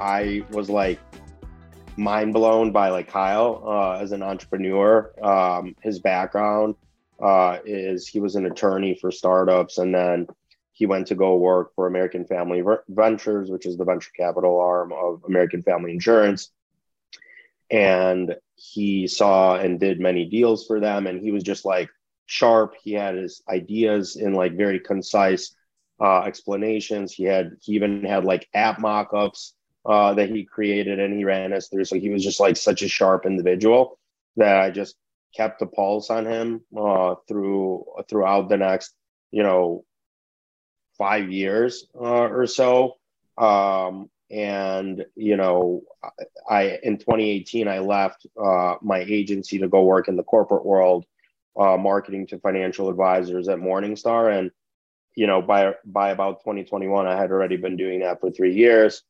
I was like mind blown by like Kyle uh, as an entrepreneur. Um, his background uh, is he was an attorney for startups, and then he went to go work for American Family Ventures, which is the venture capital arm of American Family Insurance. And he saw and did many deals for them, and he was just like sharp. He had his ideas in like very concise uh, explanations. He had he even had like app mockups uh, that he created and he ran us through. So he was just like such a sharp individual that I just kept the pulse on him uh, through throughout the next you know five years uh, or so. Um, and you know, I in 2018 I left uh, my agency to go work in the corporate world, uh, marketing to financial advisors at Morningstar, and you know by by about 2021 I had already been doing that for three years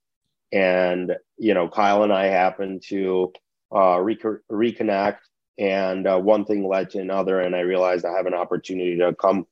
and you know kyle and i happened to uh, reconnect and uh, one thing led to another and i realized i have an opportunity to come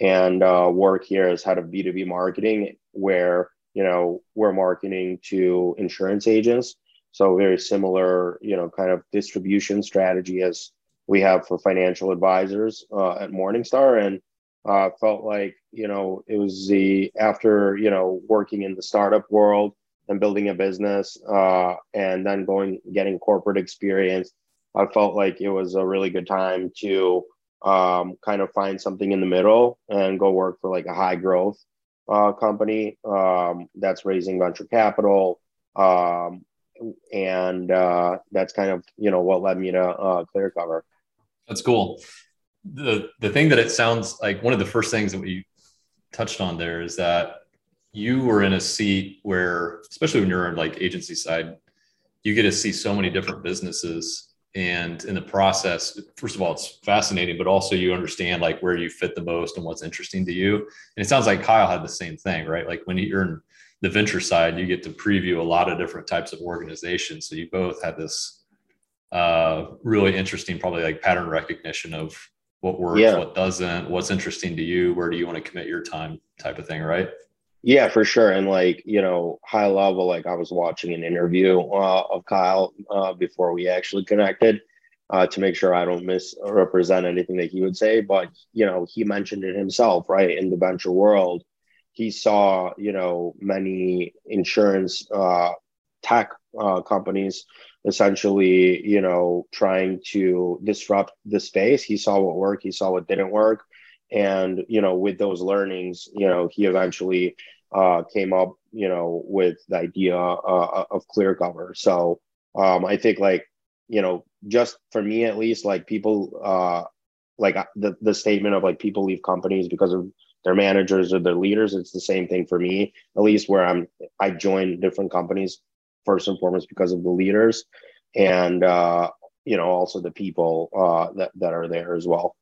and uh, work here as head of b2b marketing where you know we're marketing to insurance agents. So very similar you know kind of distribution strategy as we have for financial advisors uh, at morningstar. And uh, felt like you know it was the after you know working in the startup world and building a business uh, and then going getting corporate experience i felt like it was a really good time to um, kind of find something in the middle and go work for like a high growth uh, company um, that's raising venture capital um, and uh, that's kind of you know what led me to uh, ClearCover. That's cool. The the thing that it sounds like one of the first things that we touched on there is that you were in a seat where, especially when you're on like agency side, you get to see so many different businesses. And in the process, first of all, it's fascinating, but also you understand like where you fit the most and what's interesting to you. And it sounds like Kyle had the same thing, right? Like when you're in the venture side, you get to preview a lot of different types of organizations. So you both had this uh, really interesting, probably like pattern recognition of what works, yeah. what doesn't, what's interesting to you, where do you want to commit your time type of thing, right? Yeah, for sure. And like, you know, high level, like I was watching an interview uh, of Kyle uh, before we actually connected uh, to make sure I don't misrepresent anything that he would say. But, you know, he mentioned it himself, right? In the venture world, he saw, you know, many insurance uh, tech uh, companies essentially, you know, trying to disrupt the space. He saw what worked, he saw what didn't work and you know with those learnings you know he eventually uh, came up you know with the idea uh, of ClearCover so um, i think like you know just for me at least like people uh, like uh, the, the statement of like people leave companies because of their managers or their leaders it's the same thing for me. At least where i'm i join different companies first and foremost because of the leaders and uh you know also the people uh that, that are there as well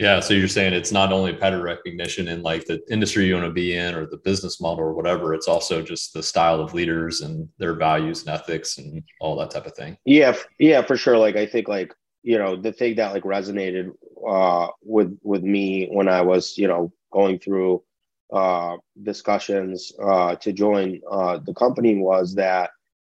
yeah. So you're saying it's not only pattern recognition in like the industry you want to be in or the business model or whatever, it's also just the style of leaders and their values and ethics and all that type of thing. Yeah. Yeah, for sure. Like I think like, you know, the thing that like resonated uh with with me when I was, you know, going through uh discussions uh to join uh the company was that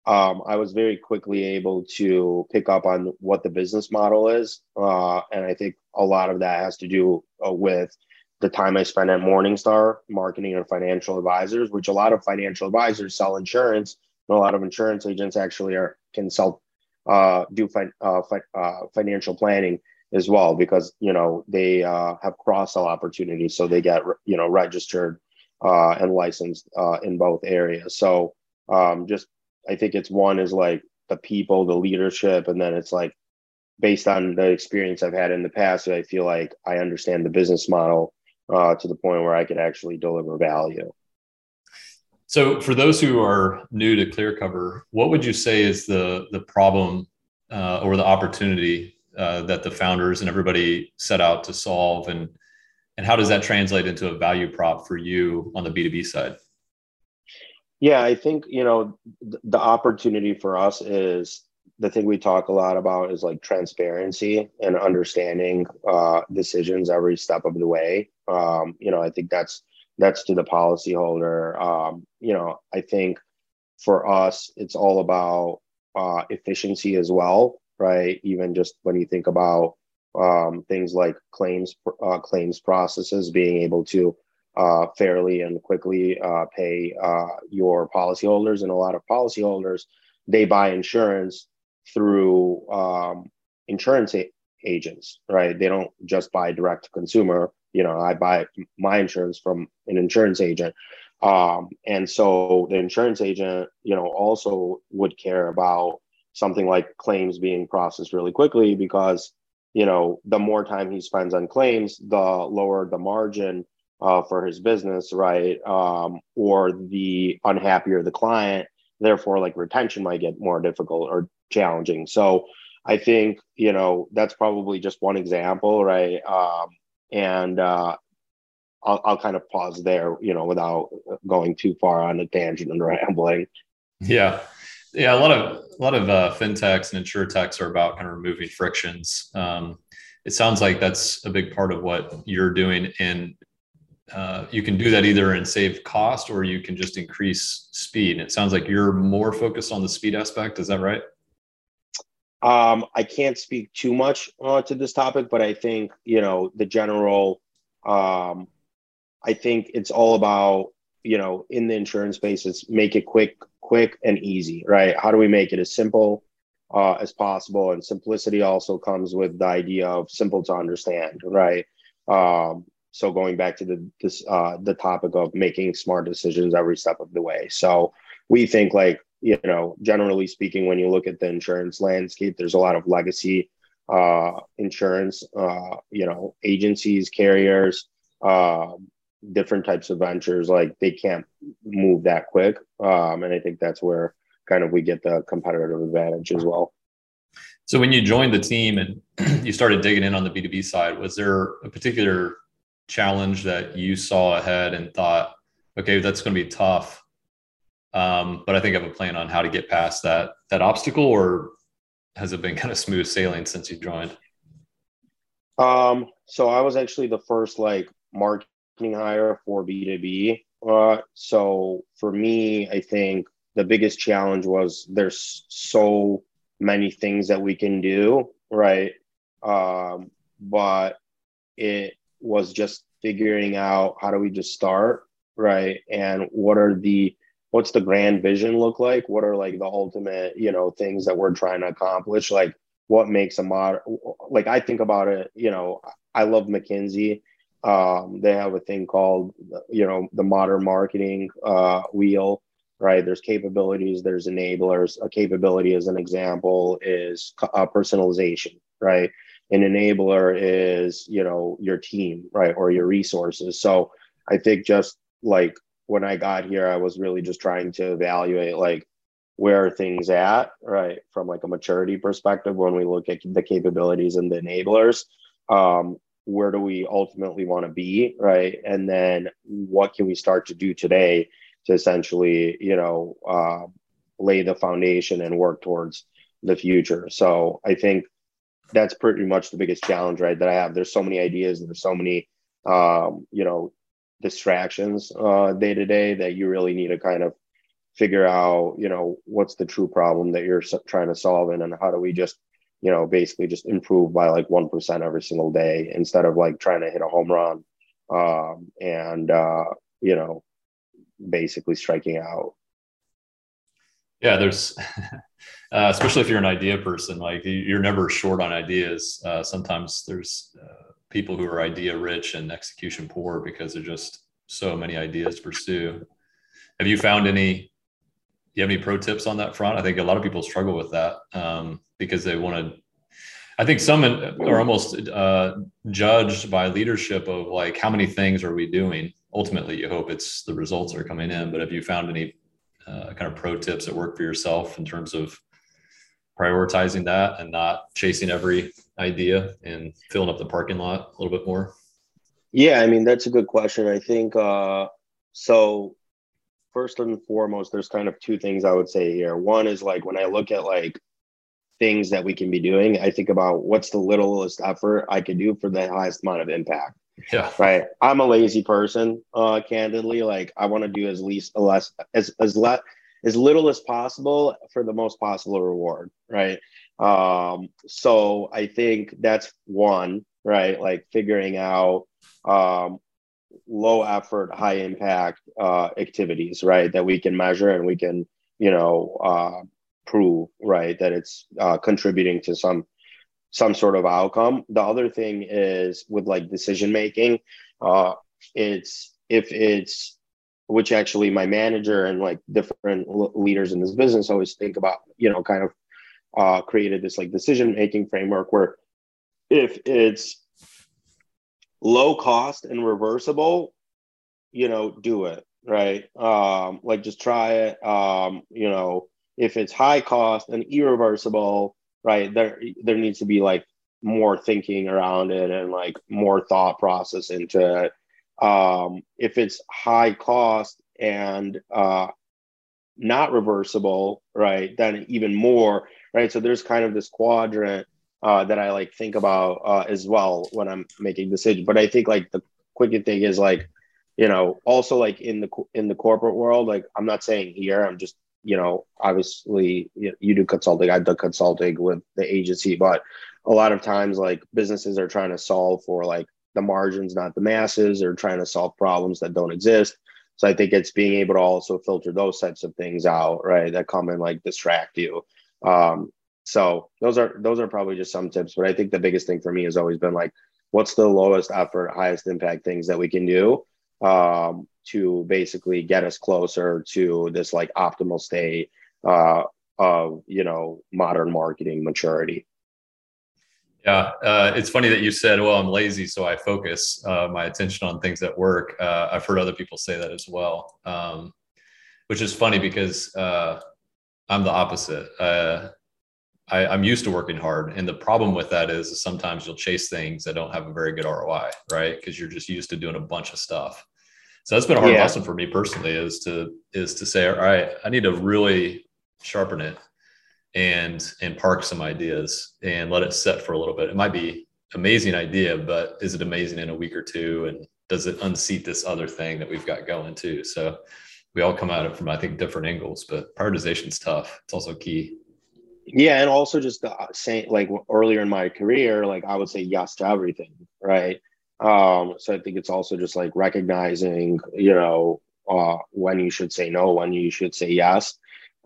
um, I was very quickly able to pick up on what the business model is. Uh, and I think a lot of that has to do uh, with the time I spent at Morningstar marketing and financial advisors, which a lot of financial advisors sell insurance. And a lot of insurance agents actually are can sell, uh, do uh, fi- uh, financial planning as well because you know they uh, have cross sell opportunities, so they get you know registered and licensed in both areas. So um, just I think it's one is like the people, the leadership, and then it's like based on the experience I've had in the past, I feel like I understand the business model uh, to the point where I could actually deliver value. So, for those who are new to ClearCover, what would you say is the the problem uh, or the opportunity uh, that the founders and everybody set out to solve, and and how does that translate into a value prop for you on the B two B side? Yeah, I think, you know, th- the opportunity for us is the thing we talk a lot about is like transparency and understanding uh, decisions every step of the way. Um, you know, I think that's that's to the policyholder. Um, you know, I think for us, it's all about uh, efficiency as well, right? Even just when you think about um, things like claims uh, claims processes, being able to uh, fairly and quickly uh, pay uh, your policyholders, and a lot of policyholders they buy insurance through um, insurance a- agents, right? They don't just buy direct to consumer. You know, I buy my insurance from an insurance agent. Um, and so the insurance agent, you know, also would care about something like claims being processed really quickly because, you know, the more time he spends on claims, the lower the margin uh, for his business, right? Um, or the unhappier the client, therefore, like retention might get more difficult or challenging. So I think, you know, that's probably just one example, right? Um, and uh, I'll, I'll kind of pause there, you know, without going too far on a tangent and rambling. Yeah. Yeah, a lot of a lot of uh, fintechs and insurtechs are about kind of removing frictions. Um, it sounds like that's a big part of what you're doing, and uh, you can do that either and save cost or you can just increase speed. And it sounds like you're more focused on the speed aspect. Is that right? Um, I can't speak too much uh, to this topic, but I think you know the general um, I think it's all about, you know, in the insurance space, it's make it quick, quick and easy, right? How do we make it as simple uh, as possible? And simplicity also comes with the idea of simple to understand, right? Um, so going back to the this uh, the topic of making smart decisions every step of the way. So we think like you know, generally speaking, when you look at the insurance landscape, there's a lot of legacy uh, insurance, uh, you know, agencies, carriers, um, different types of ventures like they can't move that quick. Um, and i think that's where kind of we get the competitive advantage as well. So when you joined the team and you started digging in on the b2b side was there a particular challenge that you saw ahead and thought okay that's going to be tough um, but i think i have a plan on how to get past that that obstacle or has it been kind of smooth sailing since you joined um, so i was actually the first like marketing hire for B2B. Uh, so for me, I think the biggest challenge was there's so many things that we can do, right? Um, but it was just figuring out how do we just start, right? And what are the what's the grand vision look like? What are like the ultimate, you know, things that we're trying to accomplish? Like what makes a mod like I think about it, you know, I love McKinsey um, they have a thing called, you know, the modern marketing uh, wheel, right? There's capabilities, there's enablers. A capability, as an example, is uh, personalization, right? An enabler is, you know, your team, right, or your resources. So I think just like when I got here, I was really just trying to evaluate like where are things at, right, from like a maturity perspective when we look at the capabilities and the enablers. Um, where do we ultimately want to be right? And then what can we start to do today to essentially you know uh, lay the foundation and work towards the future? So i think that's pretty much the biggest challenge right that i have. There's so many ideas there's so many um, you know distractions day to day that you really need to kind of figure out you know what's the true problem that you're trying to solve and, and how do we just you know, basically just improve by like 1% every single day instead of like trying to hit a home run um, and, uh, you know, basically striking out. Yeah, there's, uh, especially if you're an idea person, like you're never short on ideas. Uh, sometimes there's uh, people who are idea rich and execution poor because there's just so many ideas to pursue. Have you found any you have any pro tips on that front? I think a lot of people struggle with that um, because they want to. I think some are almost uh, judged by leadership of like how many things are we doing. Ultimately, you hope it's the results are coming in. But have you found any uh, kind of pro tips that work for yourself in terms of prioritizing that and not chasing every idea and filling up the parking lot a little bit more? Yeah, I mean that's a good question. I think uh, so first and foremost, there's kind of two things I would say here. One is like when I look at like things that we can be doing, I think about what's the littlest effort I could do for the highest amount of impact. Yeah. Right. I'm a lazy person, uh, candidly. Like I want to do as least less as as less as little as possible for the most possible reward, right? Um, so I think that's one, right? Like figuring out um, low effort, high impact uh, activities, right? That we can measure and we can, you know, uh, prove, right, that it's uh, contributing to some some sort of outcome. The other thing is with like decision making, uh, it's if it's which actually my manager and like different leaders in this business always think about, you know, kind of uh, created this like decision making framework where if it's low cost and reversible, you know, do it right. Um, like just try it. Um, you know, if it's high cost and irreversible, right, there there needs to be like more thinking around it and like more thought process into it. Um, if it's high cost and uh, not reversible, right, then even more, right? So there's kind of this quadrant uh, that I like think about uh, as well when I'm making decisions. But I think like the quickest thing is like, you know, also like in the in the corporate world, like I'm not saying here, I'm just you know, obviously you, you do consulting, I do consulting with the agency, but a lot of times like businesses are trying to solve for like the margins, not the masses, or trying to solve problems that don't exist. So I think it's being able to also filter those types of things out, right? That come and like distract you. Um, so those are those are probably just some tips. But I think the biggest thing for me has always been like, what's the lowest effort, highest impact things that we can do um, to basically get us closer to this like optimal state uh, of you know modern marketing maturity. Yeah, uh, it's funny that you said, "Well, I'm lazy, so I focus uh, my attention on things that work." Uh, I've heard other people say that as well, um, which is funny because uh, I'm the opposite. Uh, I, am used to working hard, and the problem with that is sometimes you'll chase things that don't have a very good ROI, right? Because you're just used to doing a bunch of stuff. So that's been a hard yeah. lesson for me personally is to is to say, all right, I need to really sharpen it and and park some ideas and let it set for a little bit. It might be amazing idea, but is it amazing in a week or two? And does it unseat this other thing that we've got going too? So we all come at it from I think different angles, but prioritization is tough. It's also key. Yeah, and also just the same like earlier in my career, like I would say yes to everything, right? Um, so I think it's also just like recognizing, you know, uh, when you should say no, when you should say yes.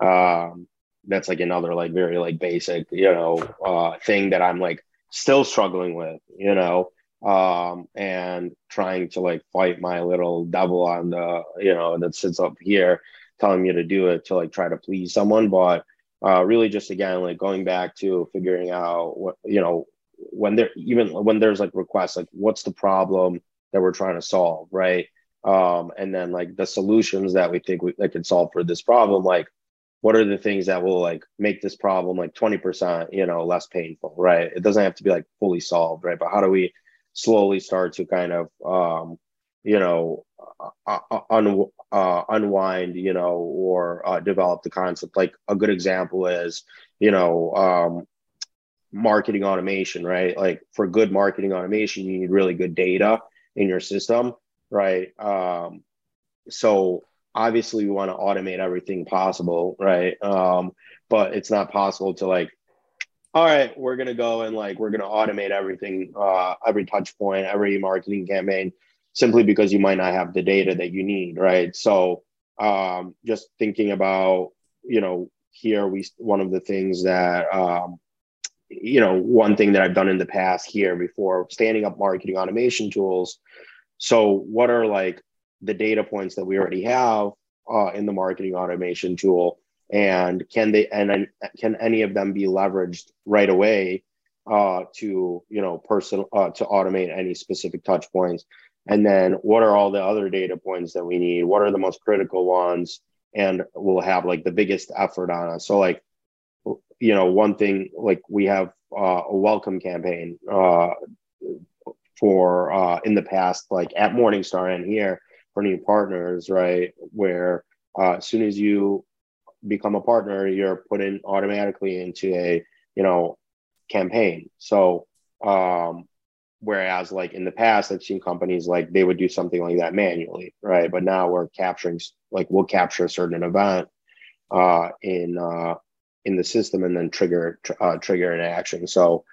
Um, that's like another like very like basic, you know, uh, thing that I'm like still struggling with, you know, um, and trying to like fight my little devil on the, you know, that sits up here telling me to do it to like try to please someone. But uh, really just again, like going back to figuring out what, you know, when there even when there's like requests like what's the problem that we're trying to solve right um and then like the solutions that we think we that can solve for this problem like what are the things that will like make this problem like 20% you know less painful right it doesn't have to be like fully solved right but how do we slowly start to kind of um you know uh, uh un, uh, unwind you know or uh, develop the concept like a good example is you know um marketing automation, right? Like for good marketing automation, you need really good data in your system, right? Um, so obviously we want to automate everything possible, right? Um, but it's not possible to like, all right, we're gonna go and like we're gonna automate everything, uh, every touch point, every marketing campaign, simply because you might not have the data that you need, right? So um, just thinking about, you know, here we one of the things that um, you know, one thing that I've done in the past here before standing up marketing automation tools. So, what are like the data points that we already have uh, in the marketing automation tool, and can they and can any of them be leveraged right away uh, to you know person uh, to automate any specific touch points? And then, what are all the other data points that we need? What are the most critical ones? And we'll have like the biggest effort on us. So, like you know, one thing like we have uh, a welcome campaign uh, for uh, in the past, like at Morningstar and here for new partners, right? Where uh, as soon as you become a partner, you're put in automatically into a you know campaign. So um, whereas like in the past, I've seen companies like they would do something like that manually, right? But now we're capturing like we'll capture a certain event uh, in uh, in the system and then trigger uh, trigger an action. So,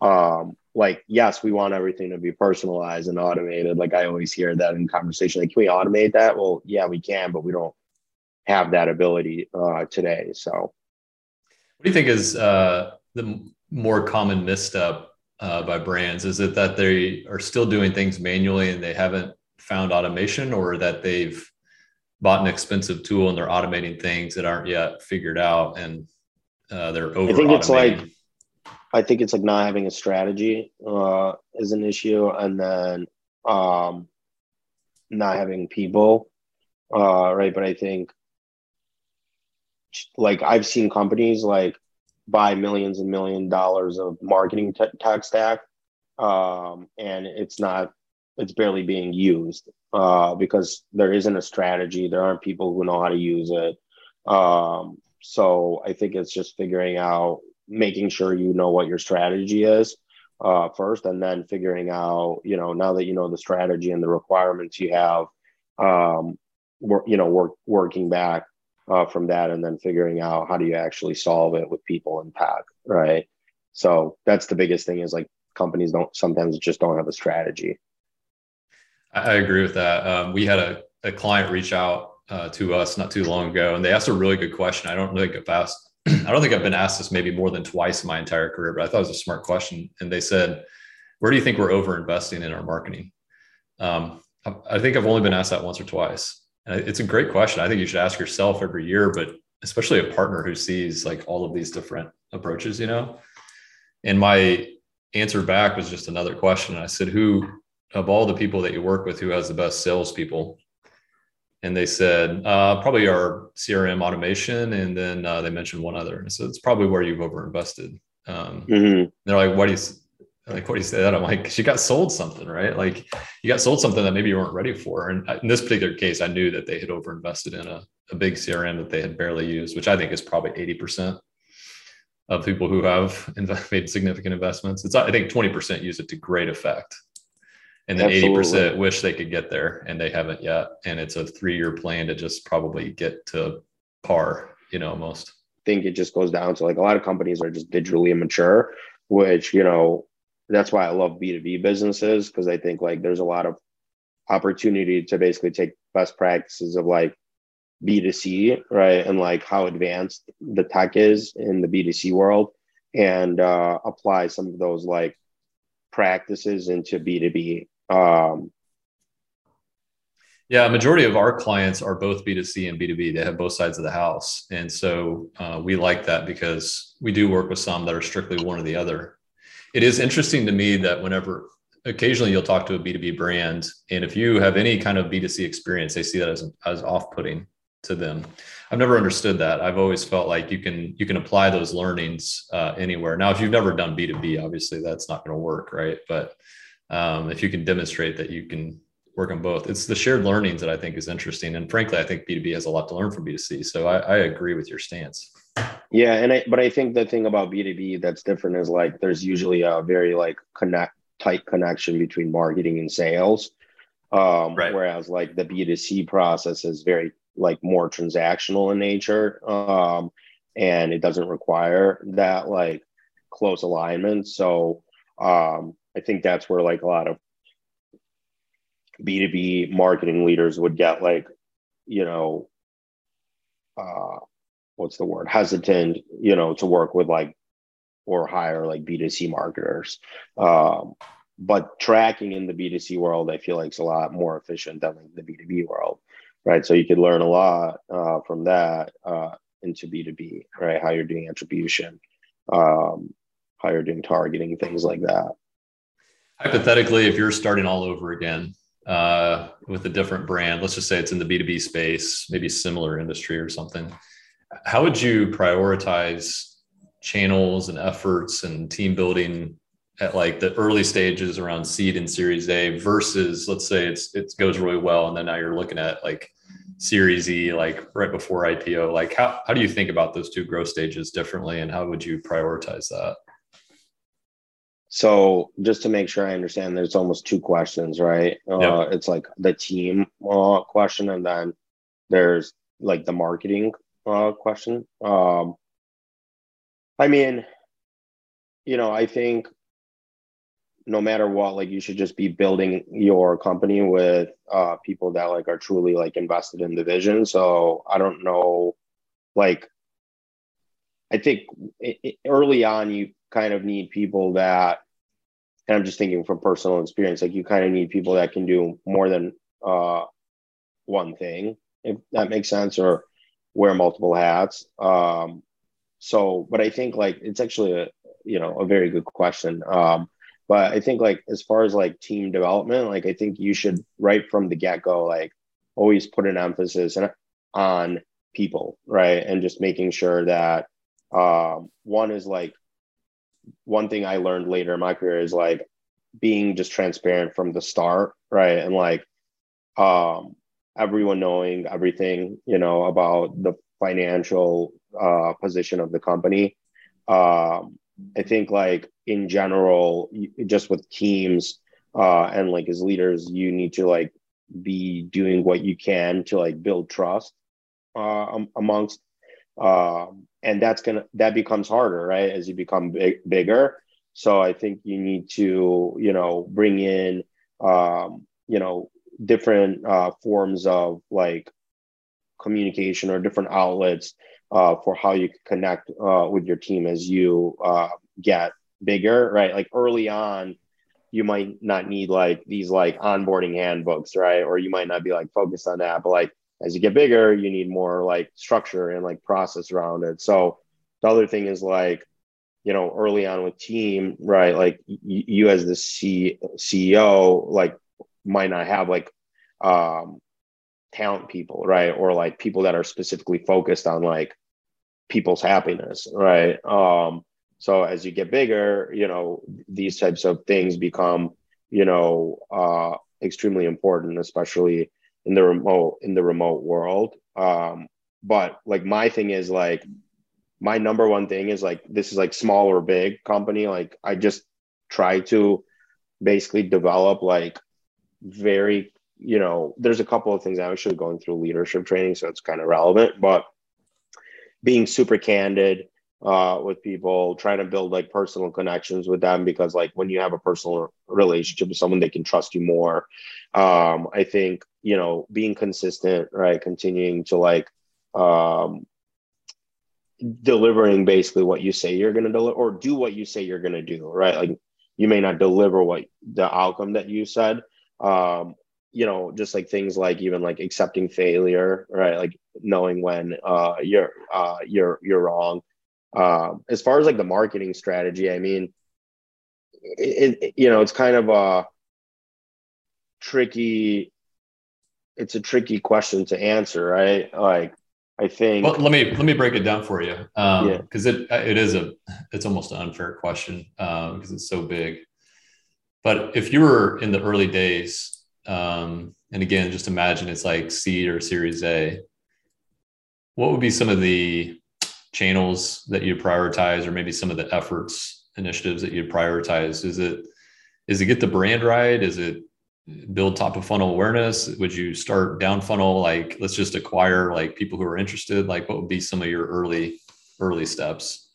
um, like, yes, we want everything to be personalized and automated. Like I always hear that in conversation. Like, can we automate that? Well, yeah, we can, but we don't have that ability uh, today. So, what do you think is uh, the more common misstep uh, by brands? Is it that they are still doing things manually and they haven't found automation, or that they've bought an expensive tool and they're automating things that aren't yet figured out and uh, they're over. I think it's like I think it's like not having a strategy uh, is an issue, and then um, not having people, uh, right? But I think like I've seen companies like buy millions and million dollars of marketing t- tech stack, um, and it's not it's barely being used uh, because there isn't a strategy. There aren't people who know how to use it. Um, so I think it's just figuring out, making sure you know what your strategy is uh, first, and then figuring out, you know, now that you know the strategy and the requirements you have, um, work, you know, work working back uh, from that, and then figuring out how do you actually solve it with people and pack, right? So that's the biggest thing is like companies don't sometimes just don't have a strategy. I agree with that. Um, we had a, a client reach out uh, to us not too long ago, and they asked a really good question. I don't think I've asked, I don't think I've been asked this maybe more than twice in my entire career, but I thought it was a smart question. And they said, "Where do you think we're over investing in our marketing?" Um, I, I think I've only been asked that once or twice, and it's a great question. I think you should ask yourself every year, but especially a partner who sees like all of these different approaches, you know. And my answer back was just another question. I said, "Who of all the people that you work with, who has the best salespeople?" And they said, uh, probably our CRM automation. And then uh, they mentioned one other. So it's probably where you've overinvested. Um, mm-hmm. They're like, what do you, like, what do you say that? I'm like, you got sold something, right? Like you got sold something that maybe you weren't ready for. And in this particular case, I knew that they had overinvested in a, a big CRM that they had barely used, which I think is probably 80% of people who have made significant investments. It's, I think 20% use it to great effect and then eighty percent wish they could get there and they haven't yet. And it's a three-year plan to just probably get to par, you know, almost. I think it just goes down to like a lot of companies are just digitally immature, which you know that's why I love B two B businesses because I think like there's a lot of opportunity to basically take best practices of like B2C, right? And like how advanced the tech is in the B2C world and uh, apply some of those like practices into B2B. Um, yeah, majority of our clients are both B2C and B2B. They have both sides of the house. And so uh, we like that because we do work with some that are strictly one or the other. It is interesting to me that whenever occasionally you'll talk to a B2B brand, and if you have any kind of B2C experience, they see that as, as off putting to them. I've never understood that. I've always felt like you can you can apply those learnings uh, anywhere. Now, if you've never done B two B, obviously that's not going to work, right? But um, if you can demonstrate that you can work on both, it's the shared learnings that I think is interesting. And frankly, I think B two B has a lot to learn from B two C. So I, I agree with your stance. Yeah, and I, but I think the thing about B two B that's different is like there's usually a very like connect tight connection between marketing and sales. Um, right. Whereas like the B2C process is very like more transactional in nature um, and it doesn't require that like close alignment so um, i think that's where like a lot of b2b marketing leaders would get like you know uh, what's the word hesitant you know to work with like or hire like b2c marketers um, but tracking in the b2c world i feel like it's a lot more efficient than like the b2b world right? So you could learn a lot uh, from that uh, into B2B, right? How you're doing attribution, um, how you're doing targeting, things like that. Hypothetically, if you're starting all over again uh, with a different brand, let's just say it's in the B2B space, maybe similar industry or something, how would you prioritize channels and efforts and team building at like the early stages around seed and series A versus let's say it's it goes really well and then now you're looking at like Series E, like right before IPO? Like, how, how do you think about those two growth stages differently and how would you prioritize that? So, just to make sure I understand, there's almost two questions, right? Uh, yep. Uh, it's like the team uh, question, and then there's like the marketing uh, question. Um, I mean, you know, I think no matter what, like you should just be building your company with uh, people that like are truly like invested in the vision. So I don't know, like, I think early on you kind of need people that, and I'm just thinking from personal experience, like you kind of need people that can do more than uh, one thing, if that makes sense, or wear multiple hats. Um, so, but I think like it's actually a you know a very good question. Um, but I think like as far as like team development, like I think you should right from the get go, like always put an emphasis on people, right, and just making sure that um, one is like one thing I learned later in my career is like being just transparent from the start, right, and like um, everyone knowing everything, you know, about the financial uh, position of the company. Um, I think like in general, just with teams uh, and like as leaders, you need to like be doing what you can to like build trust uh, amongst, um, and that's gonna that becomes harder, right? As you become big, bigger. So I think you need to you know bring in um, you know different uh, forms of like communication or different outlets uh, for how you connect uh, with your team as you uh, get bigger, right? Like early on, you might not need like these like onboarding handbooks, right? Or you might not be like focused on that, but like as you get bigger, you need more like structure and like process around it. So the other thing is like, you know, early on with team, right? Like y- you as the C- CEO, like might not have like um talent people, right? Or like people that are specifically focused on like people's happiness, right? Um, so as you get bigger, you know, these types of things become, you know, uh, extremely important, especially in the remote in the remote world. Um, but like my thing is like my number one thing is like this is like small or big company. Like I just try to basically develop like very you know, there's a couple of things I'm actually going through leadership training, so it's kind of relevant, but being super candid uh, with people, trying to build like personal connections with them because like when you have a personal relationship with someone, they can trust you more. Um, I think, you know, being consistent, right? Continuing to like um, delivering basically what you say you're going to deliver or do what you say you're going to do, right? Like you may not deliver what the outcome that you said, um, you know, just like things like even like accepting failure, right? Like knowing when uh, you're uh, you're you're wrong. Um, as far as like the marketing strategy, I mean, it, it, you know, it's kind of a tricky. It's a tricky question to answer, right? Like, I think. Well, let me let me break it down for you, because um, yeah. it it is a it's almost an unfair question because um, it's so big. But if you were in the early days um, and again, just imagine it's like seed or series A. What would be some of the channels that you prioritize, or maybe some of the efforts, initiatives that you prioritize? Is it is it get the brand right? Is it build top of funnel awareness? Would you start down funnel? Like let's just acquire like people who are interested. Like what would be some of your early early steps?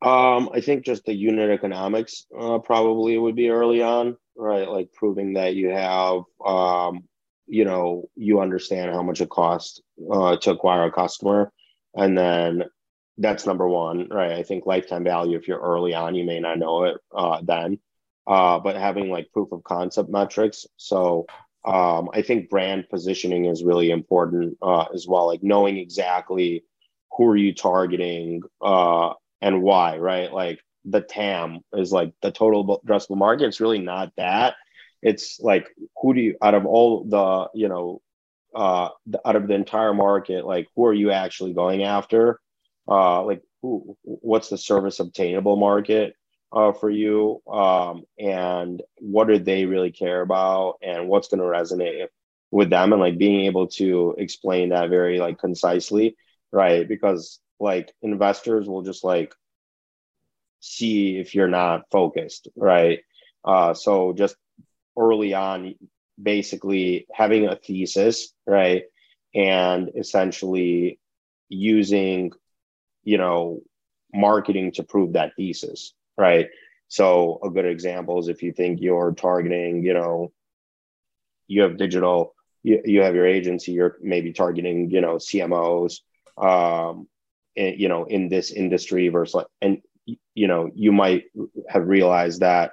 Um, I think just the unit economics uh, probably would be early on right? Like proving that you have, um, you know, you understand how much it costs uh, to acquire a customer. And then that's number one, right? I think lifetime value, if you're early on, you may not know it uh, then, uh, but having like proof of concept metrics. So um, I think brand positioning is really important uh, as well, like knowing exactly who are you targeting uh, and why, right? Like the TAM is like the total addressable market. It's really not that. It's like who do you out of all the you know uh out of the entire market, like who are you actually going after? Uh, like who? What's the service obtainable market uh, for you? Um, and what do they really care about? And what's going to resonate with them? And like being able to explain that very like concisely, right? Because like investors will just like see if you're not focused, right? Uh, so just early on, basically having a thesis, right? And essentially, using, you know, marketing to prove that thesis, right? So a good example is if you think you're targeting, you know, you have digital, you, you have your agency, you're maybe targeting, you know, CMOs, um, in, you know, in this industry versus like, and you know, you might have realized that,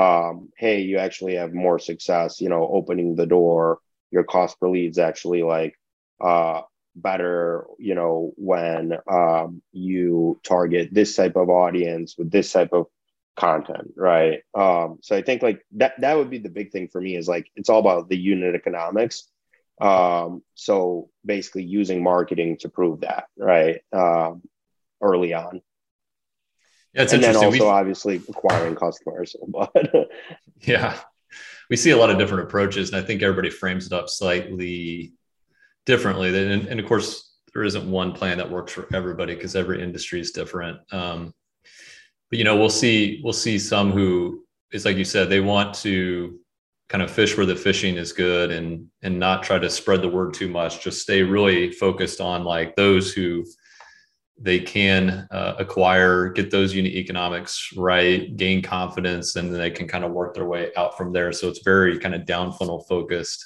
um, hey, you actually have more success, you know, opening the door. Your cost per leads actually like uh, better, you know, when um, you target this type of audience with this type of content, right? Um, so I think like that that would be the big thing for me is like it's all about the unit economics. Um, so basically using marketing to prove that, right? Um, early on. Yeah, it's and then also We- obviously acquiring customers. But Yeah. We see a lot of different approaches, and I think everybody frames it up slightly differently. And, and of course, there isn't one plan that works for everybody because every industry is different. Um, but you know, we'll see we'll see some who it's like you said, they want to kind of fish where the fishing is good and and not try to spread the word too much. Just stay really focused on like those who they can uh, acquire, get those unit economics right, gain confidence, and then they can kind of work their way out from there. So it's very kind of down funnel focused.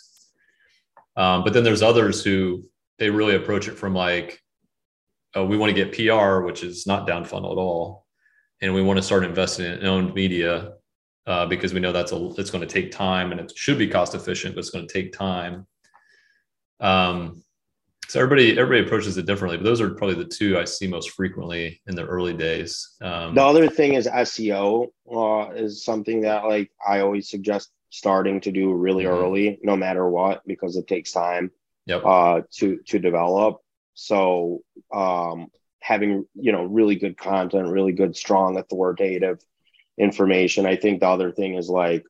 Um, but then there's others who they really approach it from like, oh, we want to get PR, which is not down funnel at all, and we want to start investing in owned media uh, because we know that's a it's going to take time and it should be cost efficient, but it's going to take time. Um, so everybody everybody approaches it differently, but those are probably the two I see most frequently in the early days. Um, the other thing is SEO uh, is something that like I always suggest starting to do really Mhm. early, no matter what, because it takes time yep. uh, to to develop. So um, having you know really good content, really good, strong, authoritative information. I think the other thing is like,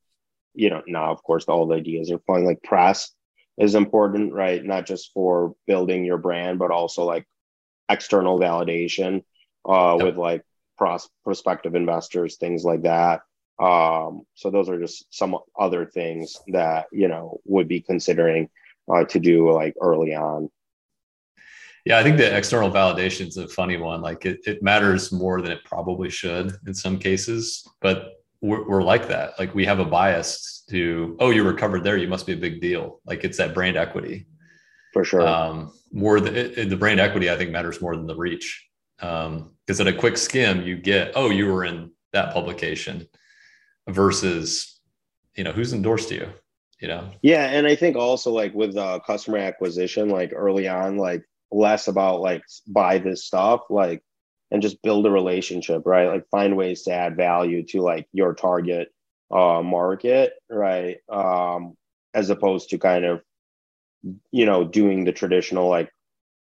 you know, now of course all the ideas are flying. Like press is important, right? Not just for building your brand, but also like external validation uh, Yep. with like pros- prospective investors, things like that. Um, so those are just some other things that you know would be considering uh, to do like early on. Yeah, I think the external validation is a funny one. Like it, it matters more than it probably should in some cases, but we're, we're like that. Like we have a bias to, oh, you recovered there, you must be a big deal. Like it's that brand equity. For sure. Um, more than it- the brand equity, I think matters more than the reach. Because at a quick skim, you get, oh, you were in that publication versus, you know, who's endorsed you, you know? Yeah, and I think also like with uh, customer acquisition, like early on, like less about like buy this stuff, like and just build a relationship, right? Like find ways to add value to like your target uh, market, right? Um, as opposed to kind of you know doing the traditional like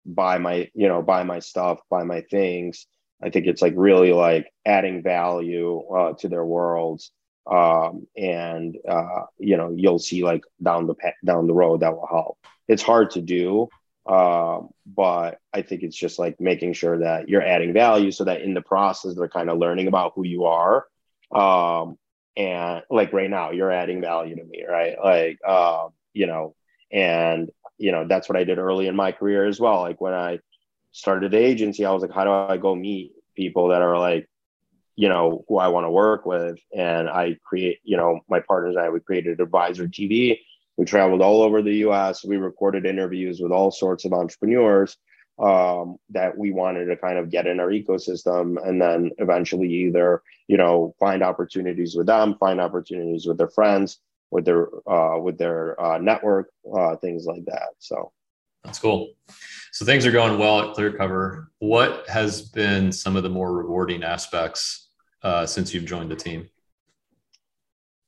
buy my you know buy my stuff, buy my things. I think it's like really like adding value uh, to their worlds um, and uh, you know you'll see like down the pa- down the road that will help. It's hard to do, um, but I think it's just like making sure that you're adding value so that in the process they're kind of learning about who you are. Um, and like right now, you're adding value to me, right? Like uh, you know, and you know that's what I did early in my career as well. Like when I started the agency, I was like, how do I go meet people that are like you know who I want to work with, and I create, you know, my partners and I we created Advisor TV. We traveled all over the U.S. We recorded interviews with all sorts of entrepreneurs um, that we wanted to kind of get in our ecosystem, and then eventually either you know find opportunities with them, find opportunities with their friends, with their uh, with their uh, network, uh, things like that. So That's cool. So things are going well at ClearCover. What has been some of the more rewarding aspects uh, since you've joined the team?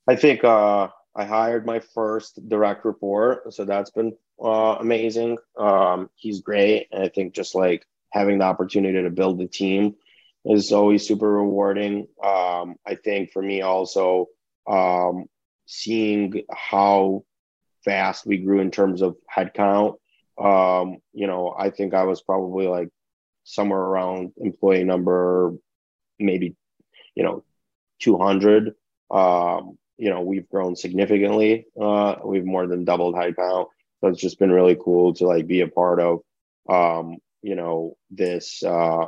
I think uh, I hired my first direct report, so that's been uh, amazing. Um, he's great, and I think just like having the opportunity to build a team is always super rewarding. Um, I think for me also um, seeing how fast we grew in terms of headcount. Um, you know, I think I was probably like somewhere around employee number, maybe, you know, 200. Um, you know, we've grown significantly. Uh, we've more than doubled headcount. So it's just been really cool to like be a part of, um, you know this uh,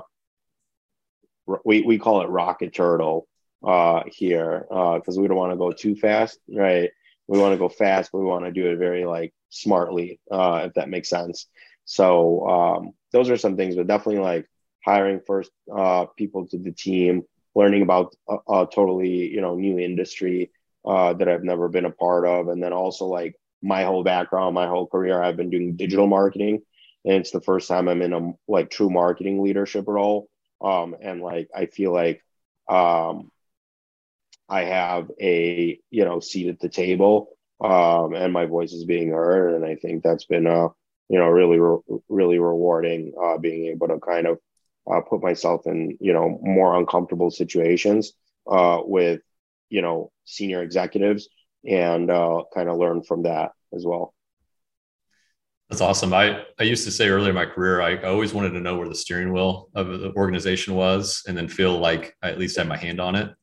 we we call it rocket turtle uh, here uh because we don't want to go too fast, right? We want to go fast, but we want to do it very like smartly, uh, if that makes sense. So um, those are some things, but definitely like hiring first uh, people to the team, learning about a, a totally you know new industry uh, that I've never been a part of, and then also like my whole background, my whole career, I've been doing digital marketing, and it's the first time I'm in a like true marketing leadership role. Um, and like I feel like um, I have a you know seat at the table, um, and my voice is being heard, and I think that's been uh you know really re- really rewarding uh, being able to kind of uh, put myself in you know more uncomfortable situations uh, with you know senior executives and uh, kind of learn from that as well. That's awesome. I, I used to say earlier in my career, I, I always wanted to know where the steering wheel of the organization was and then feel like I at least had my hand on it.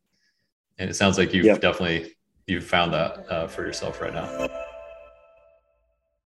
And it sounds like you've definitely, you've found that uh, for yourself right now.